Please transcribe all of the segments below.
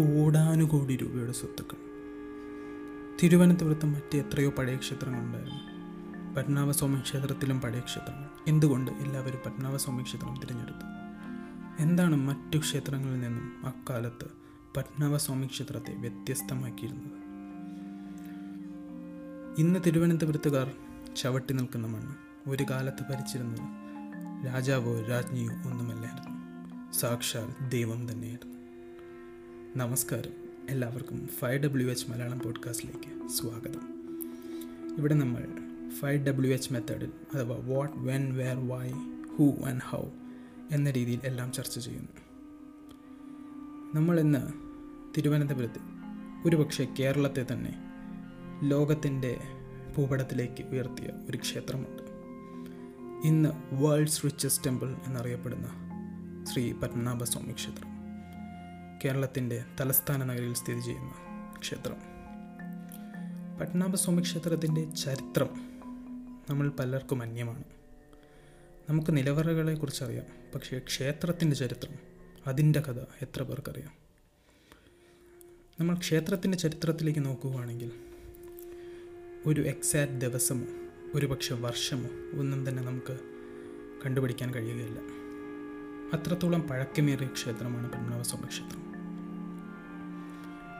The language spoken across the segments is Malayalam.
കോടാനുകോടി രൂപയുടെ സ്വത്തുക്കൾ. തിരുവനന്തപുരത്ത് മറ്റ് എത്രയോ പഴയ ക്ഷേത്രങ്ങളുണ്ടായിരുന്നു. പത്മനാഭസ്വാമി ക്ഷേത്രത്തിലും പഴയ ക്ഷേത്രങ്ങൾ എന്തുകൊണ്ട് എല്ലാവരും പത്മനാഭസ്വാമി ക്ഷേത്രം തിരഞ്ഞെടുത്തു? എന്താണ് മറ്റു ക്ഷേത്രങ്ങളിൽ നിന്നും അക്കാലത്ത് പത്മനാഭസ്വാമി ക്ഷേത്രത്തെ വ്യത്യസ്തമാക്കിയിരുന്നത്? ഇന്ന് തിരുവനന്തപുരത്തുകാർ ചവിട്ടി നിൽക്കുന്ന മണ്ണ് ഒരു കാലത്ത് ഭരിച്ചിരുന്നത് രാജാവോ രാജ്ഞിയോ ഒന്നുമല്ലായിരുന്നു. സാക്ഷാൽ ദൈവം തന്നെയായിരുന്നു. നമസ്കാരം. എല്ലാവർക്കും ഫൈവ് ഡബ്ല്യു എച്ച് മലയാളം പോഡ്കാസ്റ്റിലേക്ക് സ്വാഗതം. ഇവിടെ നമ്മൾ ഫൈവ് ഡബ്ല്യു എച്ച് മെത്തേഡിൽ അഥവാ what when where why who and how എന്ന രീതിയിൽ എല്ലാം ചർച്ച ചെയ്യുന്നു. നമ്മൾ ഇന്ന് തിരുവനന്തപുരത്ത് ഒരുപക്ഷെ കേരളത്തെ തന്നെ ലോകത്തിന്റെ ഭൂപടത്തിലേക്ക് ഉയർത്തിയ ഒരു ക്ഷേത്രമുണ്ട്. ഇന്ന് വേൾഡ്സ് റിച്ചസ്റ്റ് ടെമ്പിൾ എന്നറിയപ്പെടുന്ന ശ്രീ പത്മനാഭസ്വാമി ക്ഷേത്രം. കേരളത്തിന്റെ തലസ്ഥാന നഗരിയിൽ സ്ഥിതി ചെയ്യുന്ന ക്ഷേത്രം. പത്മനാഭസ്വാമി ക്ഷേത്രത്തിന്റെ ചരിത്രം നമ്മൾ പലർക്കും അന്യമാണ്. നമുക്ക് നിലവറകളെ കുറിച്ചറിയാം പക്ഷേ ക്ഷേത്രത്തിന്റെ ചരിത്രം അതിന്റെ കഥ എത്ര പേർക്കറിയാം? നമ്മൾ ക്ഷേത്രത്തിന്റെ ചരിത്രത്തിലേക്ക് നോക്കുകയാണെങ്കിൽ ഒരു എക്സാക്റ്റ് ദിവസമോ ഒരു പക്ഷെ വർഷമോ ഒന്നും തന്നെ നമുക്ക് കണ്ടുപിടിക്കാൻ കഴിയുകയില്ല. അത്രത്തോളം പഴക്കമേറിയ ക്ഷേത്രമാണ് പത്മനാഭസ്വാമി ക്ഷേത്രം.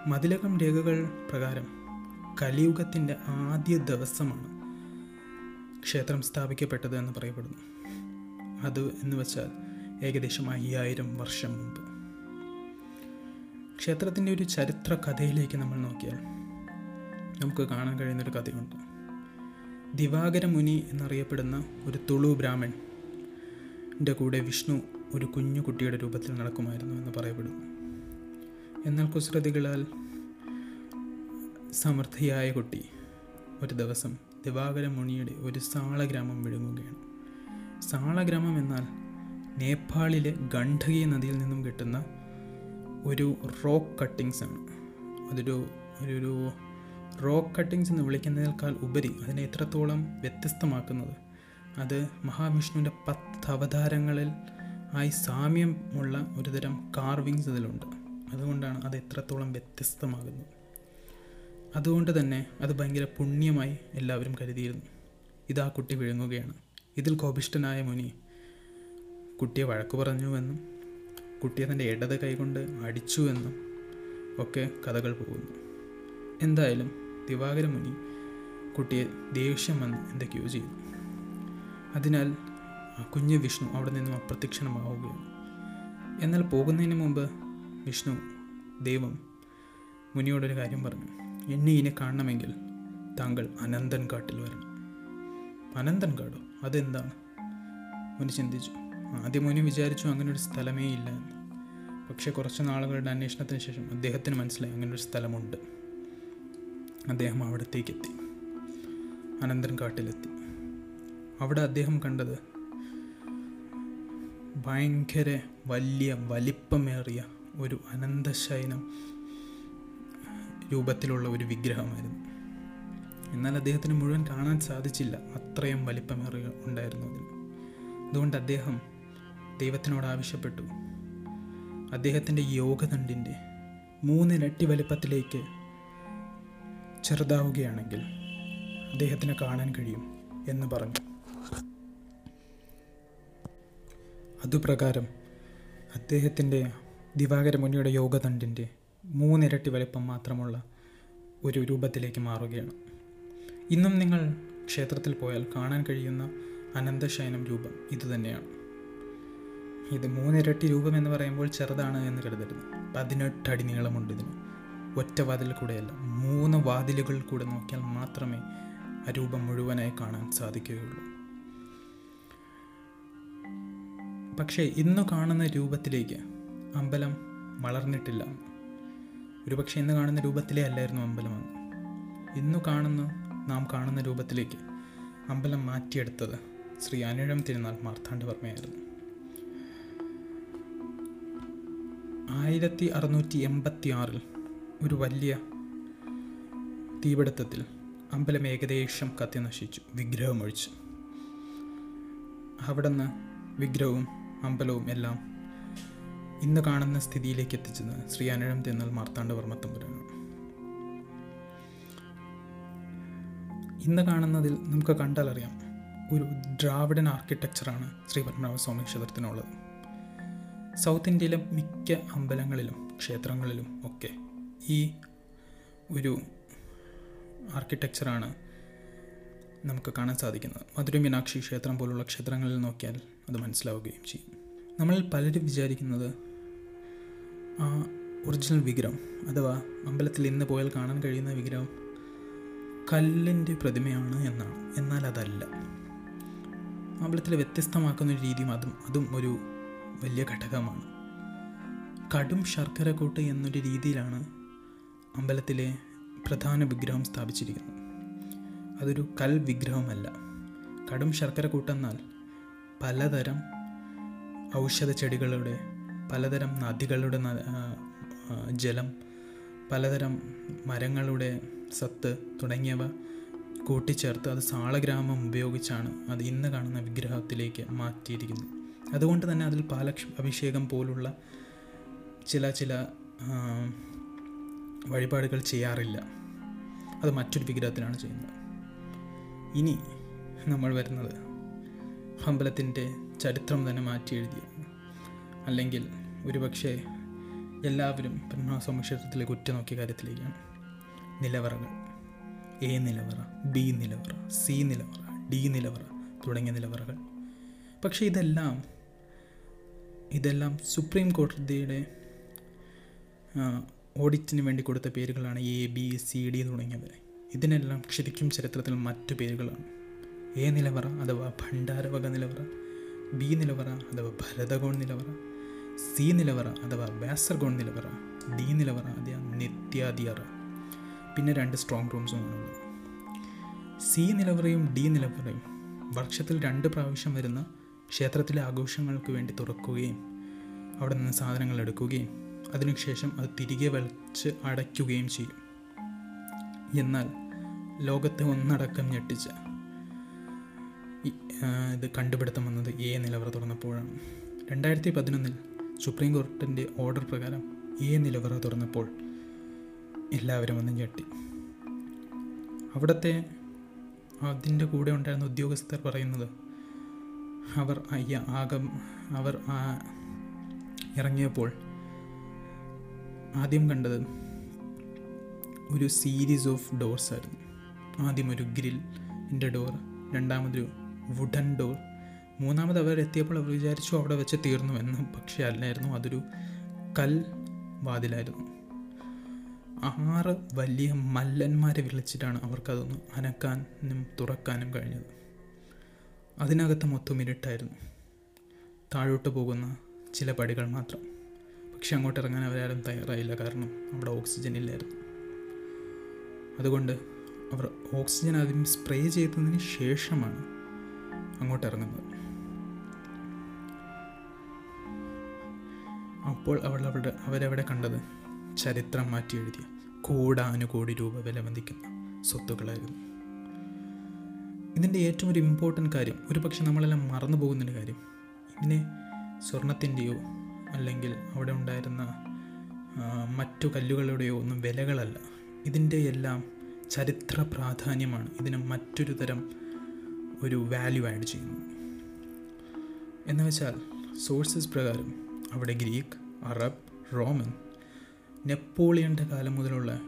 മതിലകം രേഖകൾ പ്രകാരം കലിയുഗത്തിന്റെ ആദ്യ ദിവസമാണ് ക്ഷേത്രം സ്ഥാപിക്കപ്പെട്ടത് എന്ന് പറയപ്പെടുന്നു. അത് എന്ന് വെച്ചാൽ ഏകദേശം അയ്യായിരം വർഷം മുമ്പ്. ക്ഷേത്രത്തിന്റെ ഒരു ചരിത്ര കഥയിലേക്ക് നമ്മൾ നോക്കിയാൽ നമുക്ക് കാണാൻ കഴിയുന്നൊരു കഥയുണ്ട്. ദിവാകര മുനി എന്നറിയപ്പെടുന്ന ഒരു തുളു ബ്രാഹ്മണന്റെ കൂടെ വിഷ്ണു ഒരു കുഞ്ഞു കുട്ടിയുടെ രൂപത്തിൽ നടക്കുമായിരുന്നു എന്ന് പറയപ്പെടുന്നു. എന്നാൽ കുസൃതികളാൽ സമൃദ്ധിയായ കുട്ടി ഒരു ദിവസം ദിവാകര മുനിയുടെ ഒരു സാളഗ്രാമം വിഴുങ്ങുകയാണ്. സാളഗ്രാമം എന്നാൽ നേപ്പാളിലെ ഗണ്ഡകി നദിയിൽ നിന്നും കിട്ടുന്ന ഒരു റോക്ക് കട്ടിങ്സ് ആണ്. അതൊരു ഒരു റോക്ക് കട്ടിങ്സ് എന്ന് വിളിക്കുന്നതിനേക്കാൾ ഉപരി അതിനെ എത്രത്തോളം വ്യത്യസ്തമാക്കുന്നത്. അത് മഹാവിഷ്ണുവിന്റെ പത്ത് അവതാരങ്ങളിൽ ആയി സാമ്യമുള്ള ഒരുതരം കാർവിങ്സ് ഇതിലുണ്ട് അതുകൊണ്ടാണ് അത് എത്രത്തോളം വ്യത്യസ്തമാകുന്നത് അതുകൊണ്ട് തന്നെ അത് ഭയങ്കര പുണ്യമായി എല്ലാവരും കരുതിയിരുന്നു. ഇതാ കുട്ടി വിഴുങ്ങുകയാണ്. ഇതിൽ കോപിഷ്ടനായ മുനി കുട്ടിയെ വഴക്കു പറഞ്ഞുവെന്നും കുട്ടിയെ തന്റെ ഇടത് കൈകൊണ്ട് അടിച്ചുവെന്നും ഒക്കെ കഥകൾ പോകുന്നു. എന്തായാലും ദിവാകര മുനി കുട്ടിയെ ദേഷ്യം വന്ന് എന്തൊക്കെയോ ചെയ്തു അതിനാൽ കുഞ്ഞ് വിഷ്ണു അവിടെ നിന്നും അപ്രത്യക്ഷണമാവുകയാണ് എന്നാൽ പോകുന്നതിന് മുമ്പ് വിഷ്ണു ദൈവം മുനിയോടൊരു കാര്യം പറഞ്ഞു. എന്നെ ഇനി കാണണമെങ്കിൽ താങ്കൾ അനന്തൻ കാട്ടിൽ വരണം. അനന്തൻ കാടോ അതെന്താണ്? മുനി ചിന്തിച്ചു. ആദ്യം മുനി വിചാരിച്ചു അങ്ങനെ ഒരു സ്ഥലമേ ഇല്ല എന്ന്. പക്ഷേ കുറച്ച് നാളുകളുടെ അന്വേഷണത്തിന് ശേഷം അദ്ദേഹത്തിന് മനസ്സിലായി അങ്ങനെ ഒരു സ്ഥലമുണ്ട്. അദ്ദേഹം അവിടത്തേക്ക് എത്തി അനന്തൻ കാട്ടിലെത്തി അവിടെ അദ്ദേഹം കണ്ടത് ഭയങ്കര വലിയ വലിപ്പമേറിയ ഒരു അനന്തശയനം രൂപത്തിലുള്ള ഒരു വിഗ്രഹമായിരുന്നു. എന്നാൽ അദ്ദേഹത്തിന് മുഴുവൻ കാണാൻ സാധിച്ചില്ല. അത്രയും വലിപ്പമേറിയ ഉണ്ടായിരുന്നു അതിന്. അതുകൊണ്ട് അദ്ദേഹം ദൈവത്തിനോട് ആവശ്യപ്പെട്ടു. അദ്ദേഹത്തിന്റെ യോഗദണ്ഡിന്റെ മൂന്നിരട്ടി വലിപ്പത്തിലേക്ക് ചെറുതാവുകയാണെങ്കിൽ അദ്ദേഹത്തിന് കാണാൻ കഴിയും എന്ന് പറഞ്ഞു. അതുപ്രകാരം അദ്ദേഹത്തിന്റെ ദിവാകര മുനിയുടെ യോഗദണ്ഡിന്റെ മൂന്നിരട്ടി വലിപ്പം മാത്രമുള്ള ഒരു രൂപത്തിലേക്ക് മാറുകയാണ്. ഇന്നും നിങ്ങൾ ക്ഷേത്രത്തിൽ പോയാൽ കാണാൻ കഴിയുന്ന അനന്തശയനം രൂപം ഇതുതന്നെയാണ് ഇത് മൂന്നിരട്ടി രൂപം എന്ന് പറയുമ്പോൾ ചെറുതാണ് എന്ന് കരുതരുത്. പതിനെട്ടടി നീളമുണ്ട് ഇതിന്. ഒറ്റ വാതിൽ കൂടെയല്ല മൂന്ന് വാതിലുകൾ കൂടെ നോക്കിയാൽ മാത്രമേ ആ രൂപം മുഴുവനായി കാണാൻ സാധിക്കുകയുള്ളൂ. പക്ഷേ ഇന്ന് കാണുന്ന രൂപത്തിലേക്ക് അമ്പലം വളർന്നിട്ടില്ല. ഒരുപക്ഷെ ഇന്ന് കാണുന്ന രൂപത്തിലേ അല്ലായിരുന്നു അമ്പലം അന്ന്. ഇന്നു കാണുന്ന നാം കാണുന്ന രൂപത്തിലേക്ക് അമ്പലം മാറ്റിയെടുത്തത് ശ്രീ അനുഴം തിരുനാൾ മാർത്താണ്ഡവർമ്മയായിരുന്നു ആയിരത്തി അറുന്നൂറ്റി എൺപത്തി ആറിൽ ഒരു വലിയ തീപിടുത്തത്തിൽ അമ്പലം ഏകദേശം കത്തി നശിച്ചു വിഗ്രഹം ഒഴിച്ച് അവിടുന്ന് വിഗ്രഹവും അമ്പലവും എല്ലാം ഇന്ന് കാണുന്ന സ്ഥിതിയിലേക്ക് എത്തിച്ചത് ശ്രീ അനുഴം തെന്നൽ മാർത്താണ്ഡവർമ്മ തമ്പുരാനാണ് ഇന്ന് കാണുന്നതിൽ നമുക്ക് കണ്ടാലറിയാം ഒരു ദ്രാവിഡൻ ആർക്കിടെക്ചറാണ് ശ്രീ പത്മനാഭസ്വാമി ക്ഷേത്രത്തിനുള്ളത്. സൗത്ത് ഇന്ത്യയിലെ മിക്ക അമ്പലങ്ങളിലും ക്ഷേത്രങ്ങളിലും ഒക്കെ ഈ ഒരു ആർക്കിടെക്ചറാണ് നമുക്ക് കാണാൻ സാധിക്കുന്നത്. മധുര മീനാക്ഷി ക്ഷേത്രം പോലുള്ള ക്ഷേത്രങ്ങളിൽ നോക്കിയാൽ അത് മനസ്സിലാവുകയും ചെയ്യും. നമ്മൾ പലരും വിചാരിക്കുന്നത് ആ ഒറിജിനൽ വിഗ്രഹം അഥവാ അമ്പലത്തിൽ ഇന്ന് പോയാൽ കാണാൻ കഴിയുന്ന വിഗ്രഹം കല്ലിന്റെ പ്രതിമയാണ് എന്നാണ്. എന്നാൽ അതല്ല. അമ്പലത്തിൽ വ്യത്യസ്തമാക്കുന്ന ഒരു രീതിയും അതും അതും ഒരു വലിയ ഘടകമാണ്. കടും ശർക്കര കൂട്ട് എന്നൊരു രീതിയിലാണ് അമ്പലത്തിലെ പ്രധാന വിഗ്രഹം സ്ഥാപിച്ചിരിക്കുന്നത്. അതൊരു കൽ വിഗ്രഹമല്ല. കടും ശർക്കര കൂട്ടെന്നാൽ പലതരം ഔഷധ ചെടികളുടെ പലതരം നദികളുടെ ജലം പലതരം മരങ്ങളുടെ സത്ത് തുടങ്ങിയവ കൂട്ടിച്ചേർത്ത് അത് സാളഗ്രാമം ഉപയോഗിച്ചാണ് അത് ഇന്ന് കാണുന്ന വിഗ്രഹത്തിലേക്ക് മാറ്റിയിരിക്കുന്നത്. അതുകൊണ്ട് തന്നെ അതിൽ പാലക്ഷ അഭിഷേകം പോലുള്ള ചില ചില വഴിപാടുകൾ ചെയ്യാറില്ല. അത് മറ്റൊരു വിഗ്രഹത്തിലാണ് ചെയ്യുന്നത്. ഇനി നമ്മൾ വരുന്നത് അമ്പലത്തിന്റെ ചരിത്രം തന്നെ മാറ്റി എഴുതിയ അല്ലെങ്കിൽ ഒരുപക്ഷെ എല്ലാവരും പത്മനാഭസ്വാമി കുറ്റം ഉറ്റുനോക്കിയ കാര്യത്തിലേക്കാണ് നിലവറകൾ. എ നിലവറ ബി നിലവറ സി നിലവറ ഡി നിലവറ തുടങ്ങിയ നിലവറകൾ. പക്ഷേ ഇതെല്ലാം ഇതെല്ലാം സുപ്രീം കോടതിയുടെ ഓഡിറ്റിന് വേണ്ടി കൊടുത്ത പേരുകളാണ് എ ബി സി ഡി തുടങ്ങിയവ ഇതിനെല്ലാം ശരിക്കും ചരിത്രത്തിൽ മറ്റു പേരുകളാണ്. എ നിലവറ അഥവാ ഭണ്ഡാരവക നിലവറ ബി നിലവറ അഥവാ ഭരതകോൺ നിലവറ സി നിലവറ അഥവാ വ്യാസർഗോൺ നിലവറ ഡി നിലവറ അഥവാ നിത്യാദിയറ പിന്നെ രണ്ട് സ്ട്രോങ് റൂംസും ആണുള്ളത്. സി നിലവറയും ഡി നിലവറയും വർഷത്തിൽ രണ്ട് പ്രാവശ്യം വരുന്ന ക്ഷേത്രത്തിലെ ആഘോഷങ്ങൾക്ക് വേണ്ടി തുറക്കുകയും അവിടെ നിന്ന് സാധനങ്ങൾ എടുക്കുകയും അതിനുശേഷം അത് തിരികെ വലിച്ച് അടയ്ക്കുകയും ചെയ്യും. എന്നാൽ ലോകത്തെ ഒന്നടക്കം ഞെട്ടിച്ച ഇത് കണ്ടുപിടുത്തം വന്നത് എ നിലവറ തുറന്നപ്പോഴാണ്. രണ്ടായിരത്തി പതിനൊന്നിൽ സുപ്രീം കോർട്ടിന്റെ ഓർഡർ പ്രകാരം ഈ നിലവറ തുറന്നപ്പോൾ എല്ലാവരും ഒന്ന് ഞെട്ടി. അവിടുത്തെ അതിന്റെ കൂടെ ഉണ്ടായിരുന്ന ഉദ്യോഗസ്ഥർ പറയുന്നത് അവർ അയ്യ ആകം അവർ ഇറങ്ങിയപ്പോൾ ആദ്യം കണ്ടത് ഒരു സീരീസ് ഓഫ് ഡോർസ് ആയിരുന്നു. ആദ്യം ഒരു ഗ്രില്ലിന്റെ ഡോർ രണ്ടാമതൊരു വുഡൻ ഡോർ മൂന്നാമത് അവർ എത്തിയപ്പോൾ അവർ വിചാരിച്ചു അവിടെ വെച്ച് തീർന്നു എന്ന് പക്ഷേ അല്ലായിരുന്നു അതൊരു കൽ വാതിലായിരുന്നു ആറ് വലിയ മല്ലന്മാരെ വിളിച്ചിട്ടാണ് അവർക്കതൊന്ന് അനക്കാനും തുറക്കാനും കഴിഞ്ഞത്. അതിനകത്ത് മൊത്തം ഇരുട്ടായിരുന്നു. താഴോട്ട് പോകുന്ന ചില പടികൾ മാത്രം. പക്ഷെ അങ്ങോട്ട് ഇറങ്ങാൻ അവരാരും തയ്യാറായില്ല. കാരണം അവിടെ ഓക്സിജൻ ഇല്ലായിരുന്നു. അതുകൊണ്ട് അവർ ഓക്സിജൻ ആദ്യം സ്പ്രേ ചെയ്തതിന് ശേഷമാണ് അങ്ങോട്ട് ഇറങ്ങുന്നത്. അപ്പോൾ അവൾ അവളുടെ അവരവിടെ കണ്ടത്? ചരിത്രം മാറ്റി എഴുതിയ കോടാനുകോടി രൂപ വില വന്ധിക്കുന്ന സ്വത്തുക്കളായിരുന്നു. ഇതിന്റെ ഏറ്റവും ഒരു ഇമ്പോർട്ടന്റ് കാര്യം ഒരു പക്ഷെ നമ്മളെല്ലാം മറന്നു പോകുന്നൊരു കാര്യം ഇതിനെ സ്വർണത്തിന്റെയോ അല്ലെങ്കിൽ അവിടെ ഉണ്ടായിരുന്ന മറ്റു കല്ലുകളുടെയോ ഒന്നും വിലകളല്ല. ഇതിന്റെ എല്ലാം ചരിത്ര പ്രാധാന്യമാണ്. ഇതിന് മറ്റൊരു തരം ഒരു വാല്യൂ ആഡ് ചെയ്യുന്നത് എന്ന് വെച്ചാൽ സോഴ്സസ് പ്രകാരം അവിടെ ഗ്രീക്ക് അറബ് റോമൻ നെപ്പോളിയന്റെ കാലം മുതലുള്ള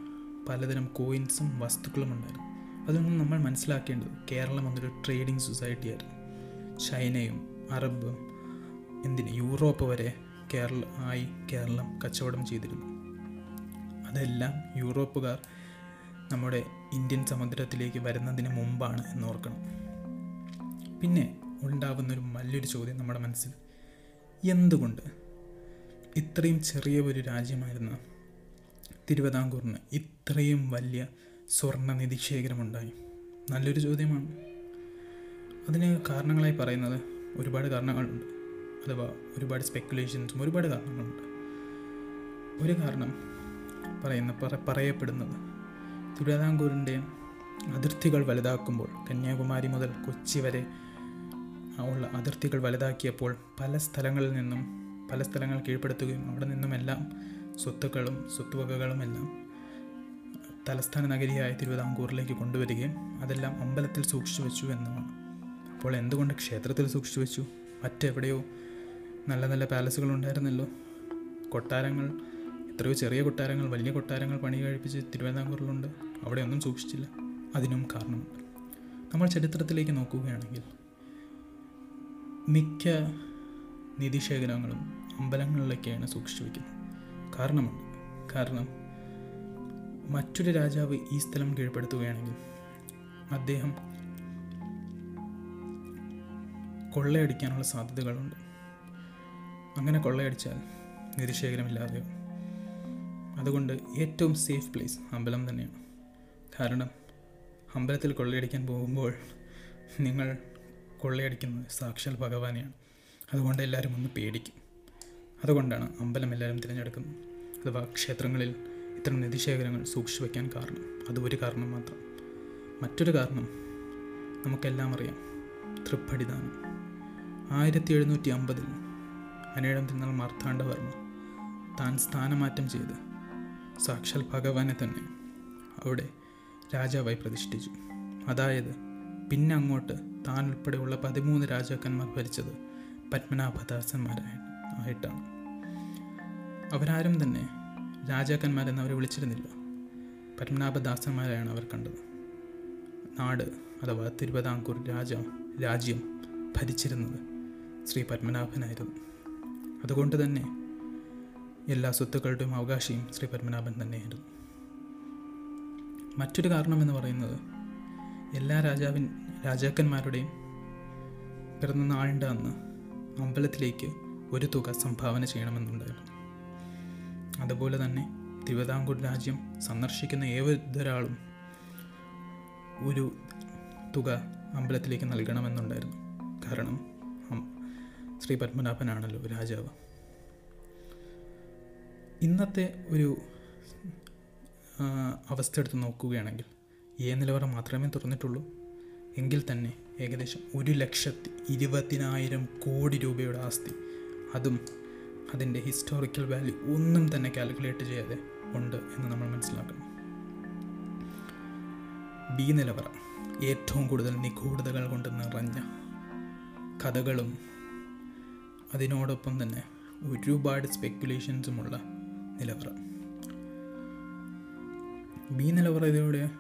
പലതരം കോയിൻസും വസ്തുക്കളും ഉണ്ടായിരുന്നു. അതൊന്നും നമ്മൾ മനസ്സിലാക്കേണ്ടത് കേരളം എന്നൊരു ട്രേഡിംഗ് സൊസൈറ്റി ആയിരുന്നു. ചൈനയും അറബും എന്തിന് യൂറോപ്പ് വരെ കേരള ആയി കേരളം കച്ചവടം ചെയ്തിരുന്നു. അതെല്ലാം യൂറോപ്പുകാർ നമ്മുടെ ഇന്ത്യൻ സമുദ്രത്തിലേക്ക് വരുന്നതിന് മുമ്പാണ് എന്ന് ഓർക്കണം. പിന്നെ ഉണ്ടാവുന്നൊരു വലിയൊരു ചോദ്യം നമ്മുടെ മനസ്സിൽ എന്തുകൊണ്ട് ഇത്രയും ചെറിയ ഒരു രാജ്യമായിരുന്ന തിരുവിതാംകൂറിന് ഇത്രയും വലിയ സ്വർണ നിധിശേഖരമുണ്ടായി നല്ലൊരു ചോദ്യമാണ്. അതിന് കാരണങ്ങളായി പറയുന്നത് ഒരുപാട് കാരണങ്ങളുണ്ട്. അഥവാ ഒരുപാട് സ്പെക്കുലേഷൻസും ഒരുപാട് കാരണങ്ങളുണ്ട്. ഒരു കാരണം പറയുന്ന പറ പറയപ്പെടുന്നത് തിരുവിതാംകൂറിന്റെ അതിർത്തികൾ വലുതാക്കുമ്പോൾ കന്യാകുമാരി മുതൽ കൊച്ചി വരെ ഉള്ള അതിർത്തികൾ വലുതാക്കിയപ്പോൾ പല സ്ഥലങ്ങളിൽ നിന്നും പല സ്ഥലങ്ങൾ കീഴ്പ്പെടുത്തുകയും അവിടെ നിന്നുമെല്ലാം സ്വത്തുക്കളും സ്വത്തുവകകളും എല്ലാം തലസ്ഥാന നഗരിയായ തിരുവിതാംകൂറിലേക്ക് കൊണ്ടുവരികയും അതെല്ലാം അമ്പലത്തിൽ സൂക്ഷിച്ചു വെച്ചു എന്നുമാണ് അപ്പോൾ എന്തുകൊണ്ട് ക്ഷേത്രത്തിൽ സൂക്ഷിച്ചു വെച്ചു? മറ്റെവിടെയോ നല്ല നല്ല പാലസുകൾ ഉണ്ടായിരുന്നല്ലോ. കൊട്ടാരങ്ങൾ എത്രയോ ചെറിയ കൊട്ടാരങ്ങൾ വലിയ കൊട്ടാരങ്ങൾ പണി കഴിപ്പിച്ച് തിരുവിതാംകൂറിലുണ്ട്. അവിടെയൊന്നും സൂക്ഷിച്ചില്ല. അതിനും കാരണമുണ്ട് നമ്മൾ ചരിത്രത്തിലേക്ക് നോക്കുകയാണെങ്കിൽ മിക്ക നിധിശേഖരങ്ങളും അമ്പലങ്ങളിലേക്കാണ് സൂക്ഷിച്ചു വയ്ക്കുന്നത് കാരണമുണ്ട്. കാരണം മറ്റൊരു രാജാവ് ഈ സ്ഥലം കീഴ്പ്പെടുത്തുകയാണെങ്കിൽ അദ്ദേഹം കൊള്ളയടിക്കാനുള്ള സാധ്യതകളുണ്ട്. അങ്ങനെ കൊള്ളയടിച്ചാൽ നിധിശേഖരമില്ലാതെയോ അതുകൊണ്ട് ഏറ്റവും സേഫ് പ്ലേസ് അമ്പലം തന്നെയാണ്. കാരണം അമ്പലത്തിൽ കൊള്ളയടിക്കാൻ പോകുമ്പോൾ നിങ്ങൾ കൊള്ളയടിക്കുന്നത് സാക്ഷാൽ ഭഗവാനെയാണ്. അതുകൊണ്ട് എല്ലാവരും ഒന്ന് പേടിക്കും. അതുകൊണ്ടാണ് അമ്പലം എല്ലാവരും തിരഞ്ഞെടുക്കുന്നത് അഥവാ ക്ഷേത്രങ്ങളിൽ ഇത്തരം നിധിശേഖരങ്ങൾ സൂക്ഷിച്ചു വയ്ക്കാൻ കാരണം. അത് ഒരു കാരണം മാത്രം. മറ്റൊരു കാരണം നമുക്കെല്ലാം അറിയാം. തൃപ്പടിദാനം. ആയിരത്തി എഴുന്നൂറ്റി അമ്പതിൽ അനേഴം തിരുനാൾ മാർത്താണ്ഡവർമ്മ താൻ സ്ഥാനമാറ്റം ചെയ്ത് സാക്ഷാൽ ഭഗവാനെ തന്നെ അവിടെ രാജാവായി പ്രതിഷ്ഠിച്ചു. അതായത് പിന്നെ അങ്ങോട്ട് താൻ ഉൾപ്പെടെയുള്ള പതിമൂന്ന് രാജാക്കന്മാർ ഭരിച്ചത് പത്മനാഭദാസന്മാരായി ആയിട്ടാണ്. അവരാരും തന്നെ രാജാക്കന്മാരെന്ന് അവരെ വിളിച്ചിരുന്നില്ല. പത്മനാഭദാസന്മാരെയാണ് അവർ കണ്ടത്. നാട് അഥവാ തിരുവിതാംകൂർ രാജ രാജ്യം ഭരിച്ചിരുന്നത് ശ്രീ പത്മനാഭനായിരുന്നു. അതുകൊണ്ട് തന്നെ എല്ലാ സ്വത്തുക്കളുടെയും അവകാശിയും ശ്രീ പത്മനാഭൻ തന്നെയായിരുന്നു. മറ്റൊരു കാരണമെന്ന് പറയുന്നത് എല്ലാ രാജാവിൻ രാജാക്കന്മാരുടെയും പിറന്ന നാളിന്റെ അന്ന് അമ്പലത്തിലേക്ക് ഒരു തുക സംഭാവന ചെയ്യണമെന്നുണ്ടായിരുന്നു. അതുപോലെ തന്നെ തിരുവിതാംകൂർ രാജ്യം സന്ദർശിക്കുന്ന ഏതൊരാളും ഒരു തുക അമ്പലത്തിലേക്ക് നൽകണമെന്നുണ്ടായിരുന്നു. കാരണം ശ്രീ പത്മനാഭനാണല്ലോ രാജാവ്. ഇന്നത്തെ ഒരു അവസ്ഥ എടുത്ത് നോക്കുകയാണെങ്കിൽ ഏ നിലവറ മാത്രമേ തുറന്നിട്ടുള്ളൂ. എങ്കിൽ തന്നെ ഏകദേശം ഒരു ലക്ഷത്തി ഇരുപതിനായിരം കോടി രൂപയുടെ ആസ്തി. അതും അതിന്റെ ഹിസ്റ്റോറിക്കൽ വാല്യൂ ഒന്നും തന്നെ കാൽക്കുലേറ്റ് ചെയ്യാതെ ഉണ്ട് എന്ന് നമ്മൾ മനസ്സിലാക്കണം. ബി നിലവറ. ഏറ്റവും കൂടുതൽ നിഗൂഢതകൾ കൊണ്ട് നിറഞ്ഞ കഥകളും അതിനോടൊപ്പം തന്നെ ഒരുപാട് സ്പെക്കുലേഷൻസുമുള്ള നിലവറ. ബി നിലവറയുടെ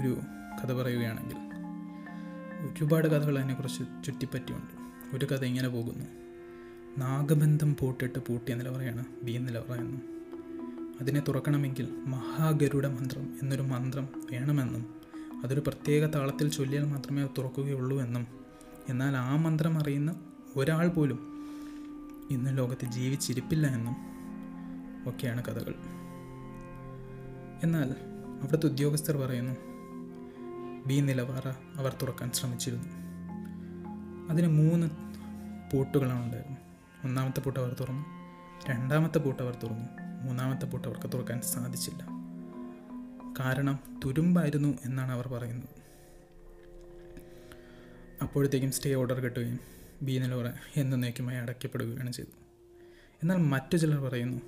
ഒരു കഥ പറയുകയാണെങ്കിൽ ഒരുപാട് കഥകൾ അതിനെക്കുറിച്ച് ചുറ്റിപ്പറ്റിയുണ്ട്. ഒരു കഥ ഇങ്ങനെ പോകുന്നു. നാഗബന്ധം പൂട്ടിട്ട് പൂട്ടിയ നിലവറയാണ് ബി നിലവറ എന്നും അതിനെ തുറക്കണമെങ്കിൽ മഹാഗരുഡ മന്ത്രം എന്നൊരു മന്ത്രം വേണമെന്നും അതൊരു പ്രത്യേക താളത്തിൽ ചൊല്ലിയാൽ മാത്രമേ തുറക്കുകയുള്ളൂ എന്നും. എന്നാൽ ആ മന്ത്രം അറിയുന്ന ഒരാൾ പോലും ഇന്ന് ലോകത്ത് ജീവിച്ചിരിപ്പില്ല എന്നും ഒക്കെയാണ് കഥകൾ. എന്നാൽ അവിടുത്തെ ഉദ്യോഗസ്ഥർ പറയുന്നു ബി നിലവാറ അവർ തുറക്കാൻ ശ്രമിച്ചിരുന്നു. അതിന് മൂന്ന് പൂട്ടുകളാണ് ഉണ്ടായിരുന്നത് ഒന്നാമത്തെ പൂട്ട് അവർ തുറന്നു. രണ്ടാമത്തെ പൂട്ട് അവർ തുറന്നു. മൂന്നാമത്തെ പൂട്ട് അവർക്ക് തുറക്കാൻ സാധിച്ചില്ല. കാരണം തുരുമ്പായിരുന്നു എന്നാണ് അവർ പറയുന്നത്. അപ്പോഴത്തേക്കും സ്റ്റേ ഓർഡർ കിട്ടുകയും ബി നിലവറ എന്നേക്കുമായി അടയ്ക്കപ്പെടുകയാണ് ചെയ്തു എന്നാൽ മറ്റു ചിലർ പറയുന്നു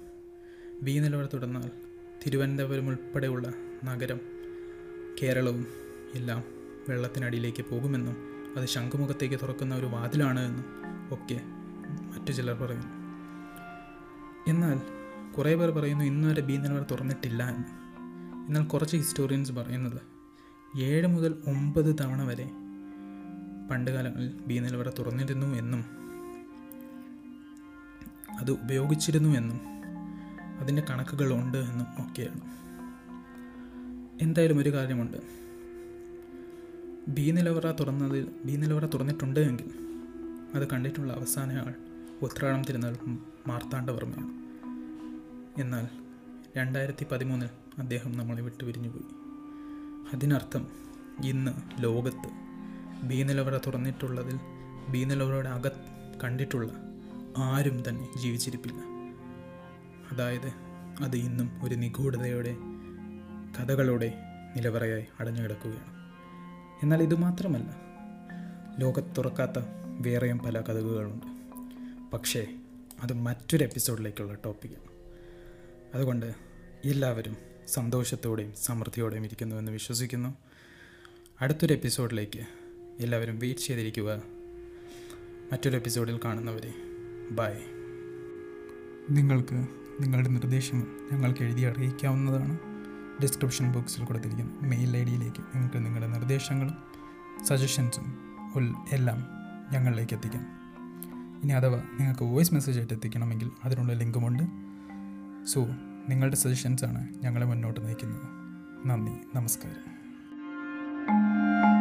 ബി നിലവറ തുടർന്നാൽ തിരുവനന്തപുരം ഉൾപ്പെടെയുള്ള നഗരം കേരളവും എല്ലാം വെള്ളത്തിനടിയിലേക്ക് പോകുമെന്നും അത് ശംഖുമുഖത്തേക്ക് തുറക്കുന്ന ഒരു വാതിലാണ് എന്നും ഒക്കെ മറ്റു ചിലർ പറയുന്നു എന്നാൽ കുറേ പേർ പറയുന്നു ഇന്നുവരെ ബി നിലവാരം തുറന്നിട്ടില്ല എന്ന്. എന്നാൽ കുറച്ച് ഹിസ്റ്റോറിയൻസ് പറയുന്നത് ഏഴ് മുതൽ ഒമ്പത് തവണ വരെ പണ്ട് കാലങ്ങളിൽ ബി നിലവറ തുറന്നിരുന്നു എന്നും അത് ഉപയോഗിച്ചിരുന്നു എന്നും അതിന്റെ കണക്കുകളുണ്ട് എന്നും ഒക്കെയാണ്. എന്തായാലും ഒരു കാര്യമുണ്ട്. ബി നിലവറ തുറന്നത് ബി നിലവറ തുറന്നിട്ടുണ്ട് എങ്കിൽ അത് കണ്ടിട്ടുള്ള അവസാന ആൾ ഉത്രാടം തിരുനാൾ മാർത്താണ്ഡവർമ്മയാണ്. എന്നാൽ രണ്ടായിരത്തി പതിമൂന്നിൽ അദ്ദേഹം നമ്മളെ വിട്ടുപിരിഞ്ഞുപോയി അതിനർത്ഥം ഇന്ന് ലോകത്ത് ബി തുറന്നിട്ടുള്ളതിൽ ബി അകത്ത് കണ്ടിട്ടുള്ള ആരും തന്നെ ജീവിച്ചിരിപ്പില്ല. അതായത് അത് ഇന്നും ഒരു നിഗൂഢതയോടെ കഥകളുടെ നിലവറയായി അടഞ്ഞു കിടക്കുകയാണ് എന്നാൽ ഇതുമാത്രമല്ല. ലോകത്ത് തുറക്കാത്ത വേറെയും പല കഥകളുണ്ട്. പക്ഷേ അത് മറ്റൊരു എപ്പിസോഡിലേക്കുള്ള ടോപ്പിക്കാണ് അതുകൊണ്ട് എല്ലാവരും സന്തോഷത്തോടെയും സമൃദ്ധിയോടെയും ഇരിക്കുന്നുവെന്ന് വിശ്വസിക്കുന്നു. അടുത്തൊരു എപ്പിസോഡിലേക്ക് എല്ലാവരും വെയിറ്റ് ചെയ്തിരിക്കുക. മറ്റൊരു എപ്പിസോഡിൽ കാണുന്നവരെ ബൈ. നിങ്ങൾക്ക് നിങ്ങളുടെ നിർദ്ദേശങ്ങൾ ഞങ്ങൾക്ക് എഴുതി അറിയിക്കാവുന്നതാണ്. ഡിസ്ക്രിപ്ഷൻ ബോക്സിൽ കൊടുത്തിരിക്കുന്ന മെയിൽ ഐ ഡിയിലേക്ക് നിങ്ങൾക്ക് നിങ്ങളുടെ നിർദ്ദേശങ്ങളും സജഷൻസും എല്ലാം ഞങ്ങളിലേക്ക് എത്തിക്കാം. ഇനി അഥവാ നിങ്ങൾക്ക് വോയിസ് മെസ്സേജ് ആയിട്ട് എത്തിക്കണമെങ്കിൽ അതിനുള്ള ലിങ്കുമുണ്ട് സോ നിങ്ങളുടെ സജഷൻസാണ് ഞങ്ങളെ മുന്നോട്ട് നയിക്കുന്നത്. നന്ദി. നമസ്കാരം.